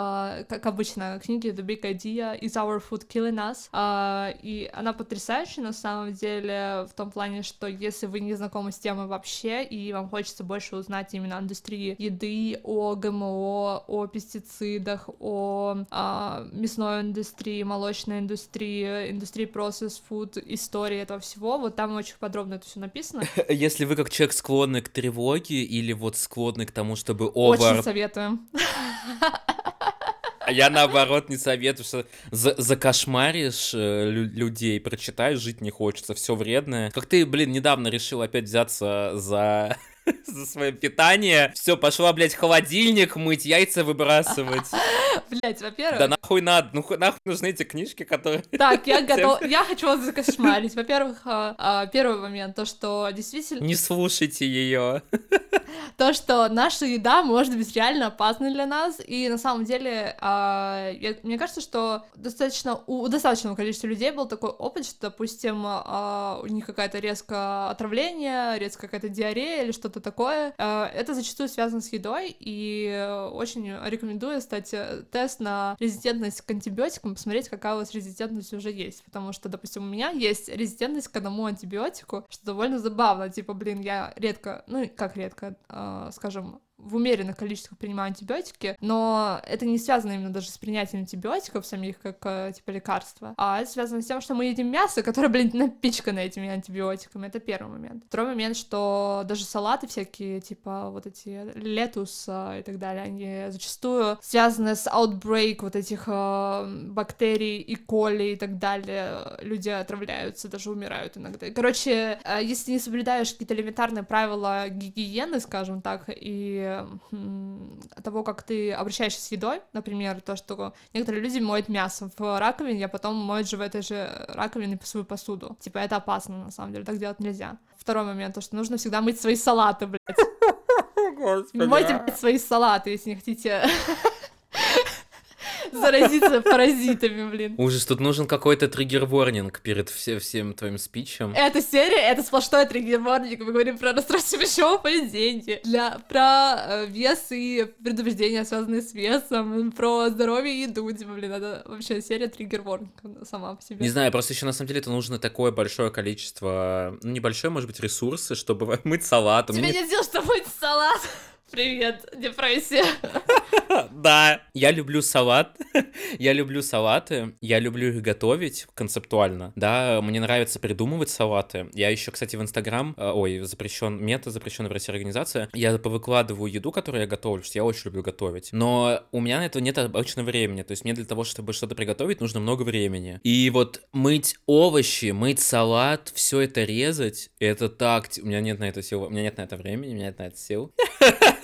Как обычно, книги The Big Idea Is Our Food Killing Us? И она потрясающая на самом деле в том плане, что если вы не знакомы с темой вообще, и вам хочется больше узнать именно о индустрии еды, о ГМО, о пестицидах, о мясной индустрии, молочной индустрии, индустрии processed food и истории этого всего, вот там очень подробно это все написано. [LAUGHS] Если вы как человек склонны к тревоге или вот склонны к тому, чтобы овар... Очень советуем. А я наоборот не советую, что за закошмаришь э, людей, прочитаешь, жить не хочется, все вредное. Как ты, блин, недавно решил опять взяться за [LAUGHS] за свое питание. Все, пошла, блядь, холодильник мыть, яйца выбрасывать. [LAUGHS] Блять, во-первых... Да нахуй надо, ну нахуй нужны эти книжки, которые... [LAUGHS] Так, я готов, я хочу вас закошмарить. Во-первых, а, а, первый момент, то, что действительно... Не слушайте ее. То, что наша еда может быть реально опасной для нас, и на самом деле, а, мне кажется, что достаточно, у достаточного количества людей был такой опыт, что, допустим, у них какая-то резкое отравление, резкая какая-то диарея или что-то что-то такое. Э, это зачастую связано с едой, и очень рекомендую стать тест на резистентность к антибиотикам, посмотреть, какая у вас резистентность уже есть, потому что, допустим, у меня есть резистентность к одному антибиотику, что довольно забавно, типа, блин, я редко, ну, как редко, э, скажем, в умеренных количествах принимаю антибиотики, но это не связано именно даже с принятием антибиотиков самих как э, типа лекарства, а это связано с тем, что мы едим мясо, которое, блин, напичкано этими антибиотиками. Это первый момент. Второй момент, что даже салаты всякие, типа вот эти летус и так далее, они зачастую связаны с outbreak вот этих э, бактерий и коли и так далее. Люди отравляются, даже умирают иногда. Короче, э, если не соблюдаешь какие-то элементарные правила гигиены, скажем так, и того, как ты обращаешься с едой, например, то, что некоторые люди моют мясо в раковине, а потом моют же в этой же раковине свою посуду. Типа, это опасно, на самом деле, так делать нельзя. Второй момент, то, что нужно всегда мыть свои салаты, блядь. [LAUGHS] Господи. Мойте, блядь, свои салаты, если не хотите [LAUGHS] заразиться паразитами, блин. Ужас, тут нужен какой-то триггер-ворнинг перед все, всем твоим спичем. Эта серия — это сплошной триггер-ворнинг. Мы говорим про расстройство пищевого поведения, для, про э, вес и предубеждения, связанные с весом, про здоровье и еду. Типа, блин, это вообще серия триггер-ворнинг сама по себе. Не знаю, просто еще на самом деле это нужно такое большое количество, ну, небольшое, может быть, ресурсы, чтобы [LAUGHS] мыть салат. Тебе не нет чтобы мыть салат. Привет, депрессия. [LAUGHS] Да, я люблю салат, [LAUGHS] я люблю салаты, я люблю их готовить концептуально, да, мне нравится придумывать салаты. Я еще, кстати, в Инстаграм, э, ой, запрещен, мета запрещенная в России организация, я повыкладываю еду, которую я готовлю, что я очень люблю готовить. Но у меня на это нет обычно времени, то есть мне для того, чтобы что-то приготовить, нужно много времени. И вот мыть овощи, мыть салат, все это резать, это так, у меня нет на это сил, у меня нет на это времени, у меня нет на это сил. [LAUGHS]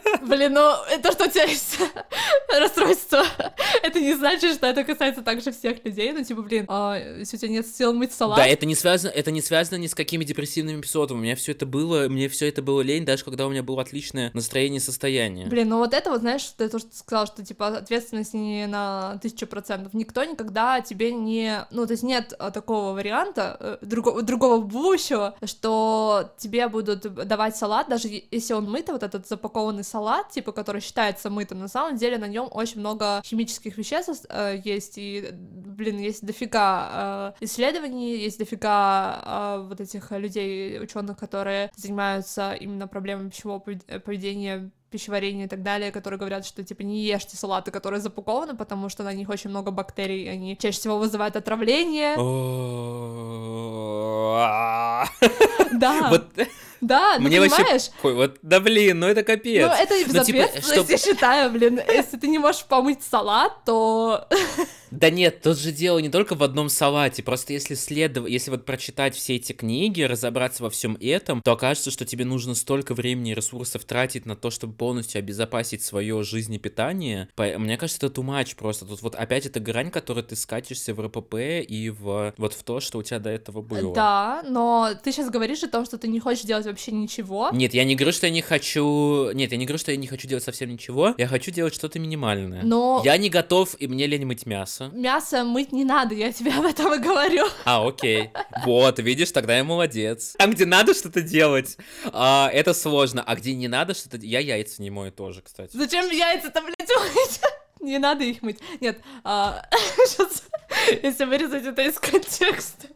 Блин, ну то, что у тебя есть [LAUGHS] расстройство, [LAUGHS] это не значит, что это касается также всех людей. Ну, типа, блин, а, если у тебя нет сил мыть салат. Да, это не связано, это не связано ни с какими депрессивными эпизодами. У меня все это было, мне все это было лень, даже когда у меня было отличное настроение и состояние. Блин, ну вот это вот, знаешь, ты то, что ты сказал, что типа ответственность не на тысячу процентов. Никто никогда тебе не. Ну, то есть нет а, такого варианта, э, другого, другого будущего, что тебе будут давать салат, даже если он мытый, вот этот запакованный салат, типа, который считается мытым, на самом деле на нем очень много химических веществ э, есть, и, блин, есть дофига э, исследований, есть дофига э, вот этих людей, ученых, которые занимаются именно проблемами пищевого поведения пищеварения и так далее, которые говорят, что, типа, не ешьте салаты, которые запакованы, потому что на них очень много бактерий, они чаще всего вызывают отравление. Да. Да, ну, Мне понимаешь? Вообще, вот, да блин, ну это капец. Ну это и ну, типа, я считаю, блин. Если ты не можешь помыть салат, то... [LAUGHS] Да нет, тут же дело не только в одном салате, просто если следовать, если вот прочитать все эти книги, разобраться во всем этом, то окажется, что тебе нужно столько времени и ресурсов тратить на то, чтобы полностью обезопасить свое жизнепитание. Мне кажется, это too much просто. Тут вот опять эта грань, которой ты скатишься в РПП и в вот в то, что у тебя до этого было. Да, но ты сейчас говоришь том, что ты не хочешь делать вообще ничего. Нет, я не говорю, что я не хочу... Нет, я не говорю, что я не хочу делать совсем ничего. Я хочу делать что-то минимальное. Но... Я не готов, и мне лень мыть мясо мясо. Мыть не надо, я тебе об этом и говорю. А, окей. Вот, видишь, тогда я молодец. Там, где надо что-то делать, а, это сложно. А где не надо что-то... Я яйца не мою тоже, кстати. Зачем яйца-то, блядь, мыть? [LAUGHS] Не надо их мыть. Нет, а, [LAUGHS] сейчас, если вырезать это из контекста.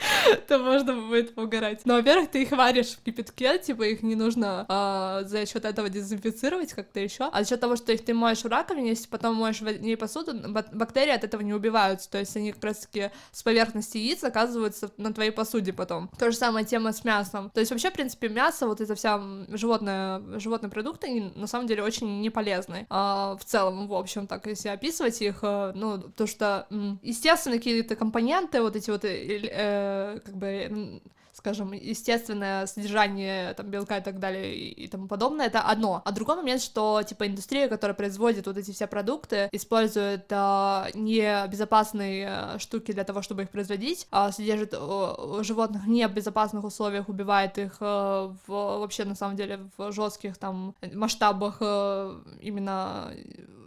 [LAUGHS] то можно будет угорать. Но, во-первых, ты их варишь в кипятке, типа их не нужно а, за счет этого дезинфицировать как-то еще. А за счет того, что их ты моешь в раковине, если потом моешь в ней посуду, бактерии от этого не убиваются. То есть они как раз-таки с поверхности яиц оказываются на твоей посуде потом. То же самое тема с мясом. То есть вообще, в принципе, мясо, вот это вся животное, животные продукты, они на самом деле очень не полезны. А, в целом, в общем, так, если описывать их, э, ну, то что, естественно, какие-то компоненты, вот эти вот э, э как бы скажем, естественное содержание там белка и так далее и, и тому подобное, это одно. А другой момент, что типа индустрия, которая производит вот эти все продукты, использует а, небезопасные а, штуки для того, чтобы их производить, а, содержит а, животных в небезопасных условиях, убивает их а, в, вообще на самом деле в жестких там масштабах а, именно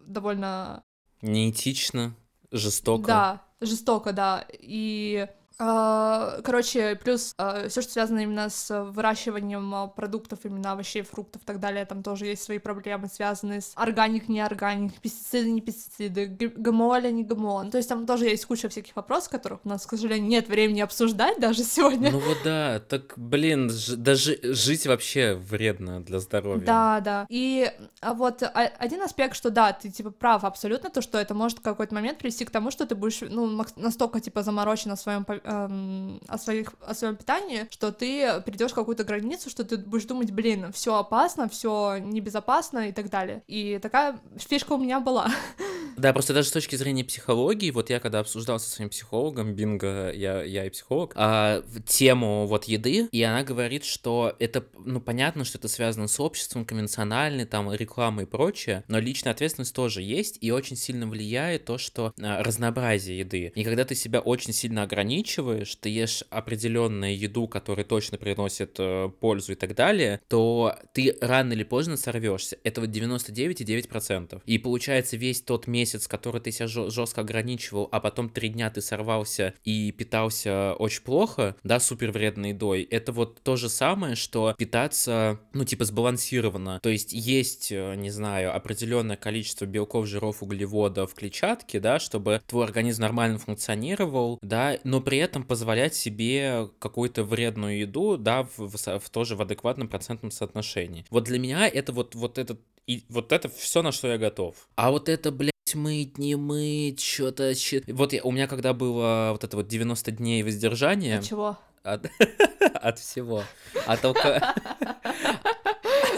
довольно неэтично, жестоко. Да, жестоко, да. И короче, плюс а, все, что связано именно с выращиванием а, продуктов, именно овощей, фруктов и так далее, там тоже есть свои проблемы, связанные с органик, не органик, пестициды, не пестициды, ГМО или не ГМО. Ну, то есть там тоже есть куча всяких вопросов, которых у нас, к сожалению, нет времени обсуждать даже сегодня. Ну вот да, так, блин, даже жить вообще вредно для здоровья. Да, да. И вот один аспект, что да, ты типа прав абсолютно, то, что это может в какой-то момент привести к тому, что ты будешь, ну, настолько типа заморочен на своем эм, о, своих, о своем питании, что ты придешь какую-то границу, что ты будешь думать, блин, все опасно, все небезопасно и так далее. И такая фишка у меня была. [LAUGHS] Да, просто даже с точки зрения психологии, вот я когда обсуждал со своим психологом, Бинго, я, я и психолог, а, тему вот еды, и она говорит, что это, ну, понятно, что это связано с обществом, конвенциональной, там, рекламой и прочее, но личная ответственность тоже есть, и очень сильно влияет то, что а, разнообразие еды. И когда ты себя очень сильно ограничиваешь, ты ешь определенную еду, которая точно приносит э, пользу и так далее, то ты рано или поздно сорвешься. Это вот 99,9%. И получается весь тот месяц, который ты себя жестко ограничивал, а потом три дня ты сорвался и питался очень плохо, да, супер вредной едой, это вот то же самое, что питаться, ну, типа, сбалансированно. То есть есть, э, не знаю, определенное количество белков, жиров, углеводов, клетчатки, да, чтобы твой организм нормально функционировал, да, но при этом позволять себе какую-то вредную еду, да, в, в, в тоже в адекватном процентном соотношении. Вот для меня это вот, вот этот и вот это все, на что я готов. А вот это, блядь, мыть, не мыть, что-то... Вот я, у меня когда было вот это вот 90 дней воздержания... От чего? От, [LAUGHS] от всего. От, алко...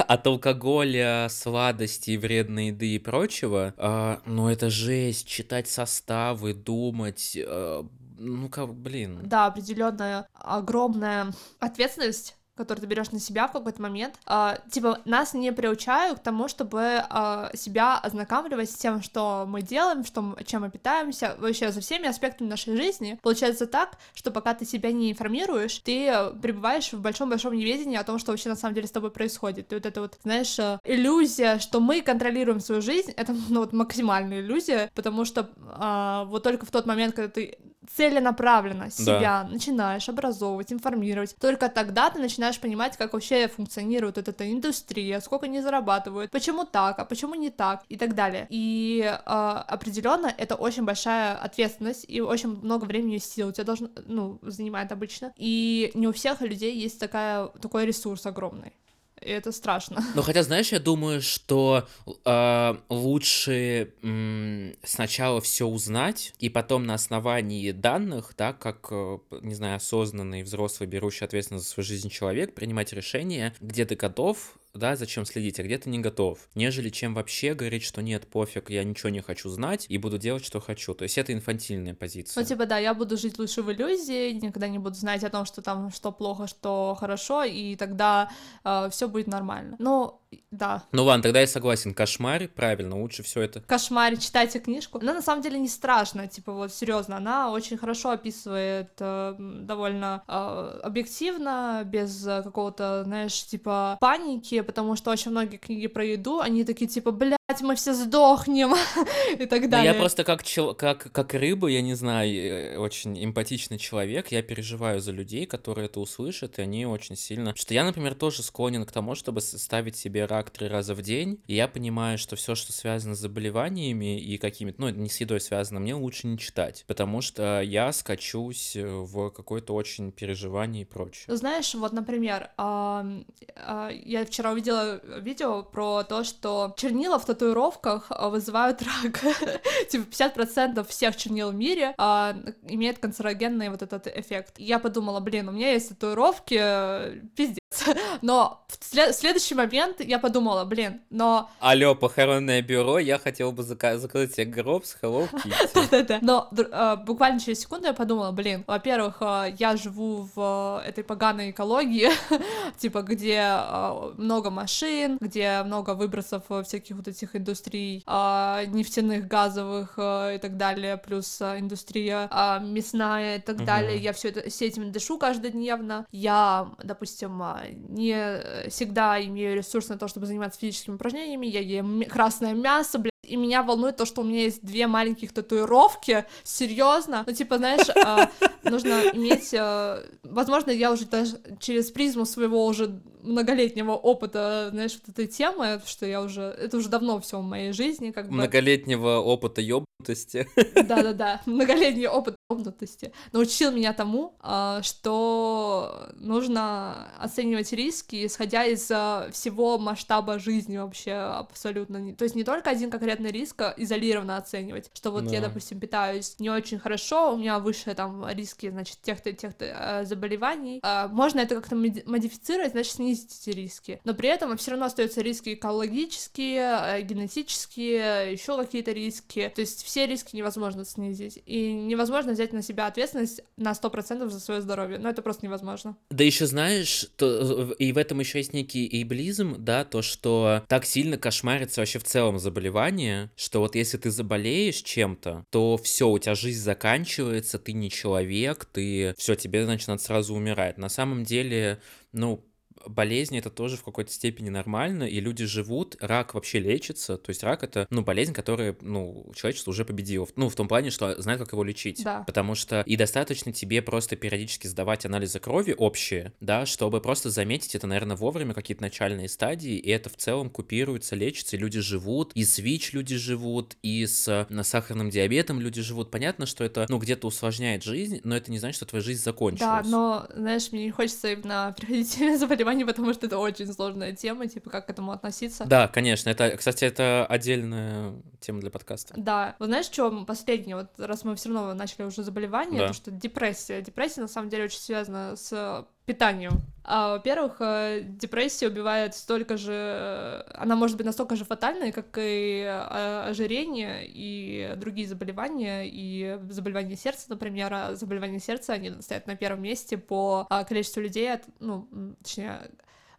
от алкоголя, сладостей, вредной еды и прочего. А, ну, это жесть. Читать составы, думать... А, ну, как, блин. Да, определенная огромная ответственность который ты берешь на себя в какой-то момент, э, типа нас не приучают к тому, чтобы э, себя ознакомливать с тем, что мы делаем, что, чем мы питаемся, вообще за всеми аспектами нашей жизни. Получается так, что пока ты себя не информируешь, ты пребываешь в большом-большом неведении о том, что вообще на самом деле с тобой происходит. И вот это вот, знаешь, э, иллюзия, что мы контролируем свою жизнь, это, [LAUGHS] ну, вот максимальная иллюзия, потому что э, вот только в тот момент, когда ты целенаправленно себя да. начинаешь образовывать, информировать, только тогда ты начинаешь понимать, как вообще функционирует эта индустрия, сколько они зарабатывают, почему так, а почему не так и так далее. И э, определенно это очень большая ответственность и очень много времени и сил у тебя должно, ну, занимает обычно. И не у всех людей есть такая, такой ресурс огромный и это страшно. Ну, хотя, знаешь, я думаю, что э, лучше э, сначала все узнать, и потом на основании данных, да, как, э, не знаю, осознанный взрослый, берущий ответственность за свою жизнь человек, принимать решение, где ты готов да, зачем следить, а где ты не готов, нежели чем вообще говорить, что нет, пофиг, я ничего не хочу знать и буду делать, что хочу. То есть это инфантильная позиция. Ну, типа, да, я буду жить лучше в иллюзии, никогда не буду знать о том, что там, что плохо, что хорошо, и тогда э, все будет нормально. Ну, да. Ну ладно, тогда я согласен. Кошмар, правильно, лучше все это. Кошмар, читайте книжку. Она на самом деле не страшная, типа вот серьезно, она очень хорошо описывает э, довольно э, объективно, без какого-то, знаешь, типа паники, потому что очень многие книги про еду, они такие типа, блядь, мы все сдохнем [LAUGHS] и так далее. Ну, я просто как, чел... как, как рыба, я не знаю, э, очень эмпатичный человек, я переживаю за людей, которые это услышат, и они очень сильно... Что я, например, тоже склонен к тому, чтобы ставить себе рак три раза в день, и я понимаю, что все, что связано с заболеваниями и какими-то, ну, не с едой связано, мне лучше не читать, потому что я скачусь э, в какое-то очень переживание и прочее. Знаешь, вот, например, я вчера увидела видео про то, что чернила в татуировках а, вызывают рак. [LAUGHS] типа 50% всех чернил в мире а, имеет канцерогенный вот этот эффект. я подумала, блин, у меня есть татуировки, э, пиздец. [LAUGHS] Но в, след- в следующий момент я подумала, блин, но... Алло, похоронное бюро, я хотел бы зака- заказать себе гроб с Hello Kitty. [LAUGHS] Да-да-да. Но э, буквально через секунду я подумала, блин, во-первых, э, я живу в э, этой поганой экологии, [LAUGHS] типа, где э, много машин, где много выбросов всяких вот этих индустрий, нефтяных, газовых и так далее, плюс индустрия мясная и так далее. Я все это, все этим дышу каждодневно. Я, допустим, не всегда имею ресурс на то, чтобы заниматься физическими упражнениями, я ем красное мясо, блядь, и меня волнует то, что у меня есть две маленьких татуировки, серьезно, ну, типа, знаешь, а, нужно иметь, а, возможно, я уже даже через призму своего уже многолетнего опыта, знаешь, вот этой темы, что я уже, это уже давно все в моей жизни, как бы. Многолетнего опыта ёбнутости. Да-да-да, [LAUGHS] многолетний опыт ёбнутости научил меня тому, а, что нужно оценивать риски, исходя из а, всего масштаба жизни вообще абсолютно. То есть не только один конкретный риск а изолированно оценивать, что вот я, допустим, питаюсь не очень хорошо, у меня выше там риски, значит, тех-то, тех-то заболеваний. Можно это как-то модифицировать, значит, снизить снизить эти риски. Но при этом все равно остаются риски экологические, э, генетические, еще какие-то риски. То есть все риски невозможно снизить. И невозможно взять на себя ответственность на 100% за свое здоровье. Но это просто невозможно. Да еще знаешь, то, и в этом еще есть некий эйблизм, да, то, что так сильно кошмарится вообще в целом заболевание, что вот если ты заболеешь чем-то, то все, у тебя жизнь заканчивается, ты не человек, ты все, тебе, значит, надо сразу умирать. На самом деле, ну, болезни это тоже в какой-то степени нормально, и люди живут, рак вообще лечится, то есть рак это, ну, болезнь, которая, ну, человечество уже победило, ну, в том плане, что знает, как его лечить, да. потому что и достаточно тебе просто периодически сдавать анализы крови общие, да, чтобы просто заметить это, наверное, вовремя, какие-то начальные стадии, и это в целом купируется, лечится, и люди живут, и с ВИЧ люди живут, и с на сахарным диабетом люди живут, понятно, что это, ну, где-то усложняет жизнь, но это не значит, что твоя жизнь закончилась. Да, но, знаешь, мне не хочется именно приходить [LAUGHS] заболевания образования, потому что это очень сложная тема, типа, как к этому относиться. Да, конечно, это, кстати, это отдельная тема для подкаста. Да, вот знаешь, что последнее, вот раз мы все равно начали уже заболевание, да. то что депрессия. Депрессия, на самом деле, очень связана с питанием. А, во-первых, э, депрессия убивает столько же... Э, она может быть настолько же фатальной, как и э, ожирение и другие заболевания, и заболевания сердца, например. А заболевания сердца, они стоят на первом месте по а, количеству людей, ну, точнее,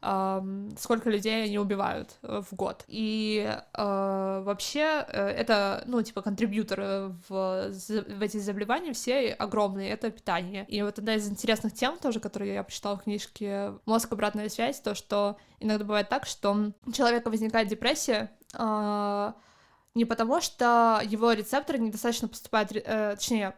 сколько людей они убивают э, в год. И э, вообще э, это, ну, типа, контрибьюторы в, в эти заболевания все огромные, это питание. И вот одна из интересных тем тоже, которую я прочитала в книжке «Мозг. Обратная связь», то, что иногда бывает так, что у человека возникает депрессия, не потому что его рецепторы недостаточно поступают, точнее,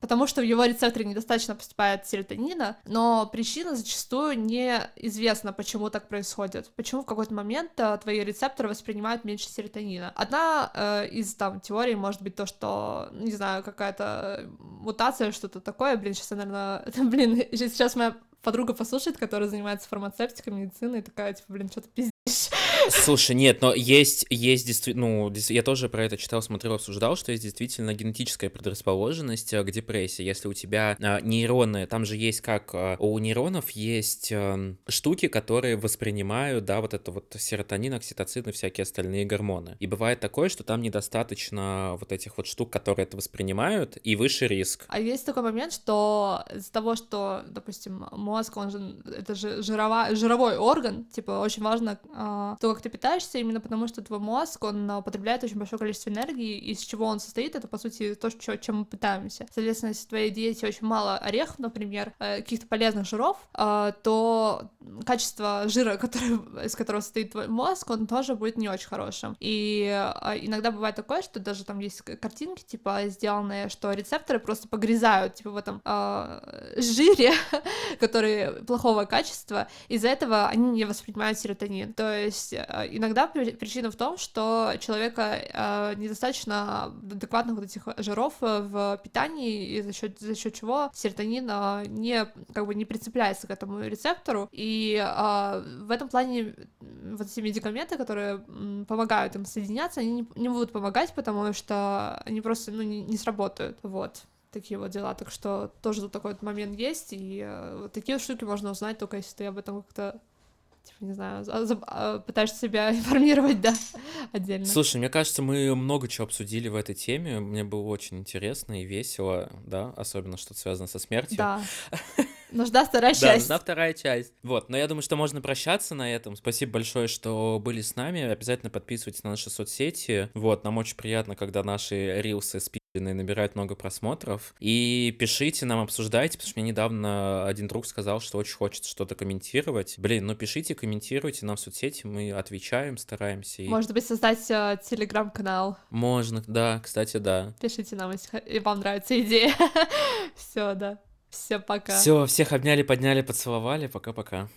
потому что в его рецепторе недостаточно поступает серотонина, но причина зачастую неизвестна, почему так происходит, почему в какой-то момент э, твои рецепторы воспринимают меньше серотонина. Одна э, из там теорий может быть то, что, не знаю, какая-то мутация, что-то такое, блин, сейчас я, наверное, [LAUGHS] блин, сейчас моя подруга послушает, которая занимается фармацевтикой, медициной, и такая, типа, блин, что-то пиздишь. Слушай, нет, но есть, есть действительно, ну, я тоже про это читал, смотрел, обсуждал, что есть действительно генетическая предрасположенность э, к депрессии. Если у тебя а, нейроны, там же есть как а, у нейронов есть а, штуки, которые воспринимают, да, вот это вот серотонин, окситоцин и всякие остальные гормоны. И бывает такое, что там недостаточно вот этих вот штук, которые это воспринимают, и выше риск. А есть такой момент, что из-за того, что, допустим, мозг, он же, это же жировая, жировой орган, типа, очень важно то, как ты питаешься, именно потому что твой мозг, он а, потребляет очень большое количество энергии, из чего он состоит, это, по сути, то, чем мы питаемся. Соответственно, если в твоей диете очень мало орехов, например, э, каких-то полезных жиров, а, то качество жира, [LAUGHS] который, из которого состоит твой мозг, он тоже будет не очень хорошим. И иногда бывает такое, что даже там есть картинки, типа, сделанные, что рецепторы просто погрязают, типа, в этом жире, [LAUGHS] который плохого качества, из-за этого они не воспринимают серотонин. То есть э, иногда причина в том, что человека э, недостаточно адекватных вот этих жиров э, в питании, и за счет за счет чего серотонин не как бы не прицепляется к этому рецептору. И в этом плане вот эти медикаменты, которые помогают им соединяться, они не, будут помогать, потому что они просто ну, не, не сработают. Вот такие вот дела. Так что тоже тут такой вот момент есть, и э, такие штуки можно узнать только если ты об этом как-то типа, не знаю, а, пытаешься себя [LAUGHS] информировать, да, отдельно. Слушай, мне кажется, мы много чего обсудили в этой теме, мне было очень интересно и весело, да, особенно что-то связано со смертью. Да. [LAUGHS] Нужна вторая Да, часть. нужна вторая часть. Вот, но я думаю, что можно прощаться на этом. Спасибо большое, что были с нами. Обязательно подписывайтесь на наши соцсети. Вот, нам очень приятно, когда наши рилсы спидные набирают много просмотров. И пишите нам, обсуждайте, потому что мне недавно один друг сказал, что очень хочет что-то комментировать. Блин, ну пишите, комментируйте нам в соцсети, мы отвечаем, стараемся. И... Может быть, создать э, телеграм-канал. Можно, да, кстати, да. Пишите нам, если и вам нравится идея. [LAUGHS] Все, да. Все, пока. Все, всех обняли, подняли, поцеловали. Пока-пока.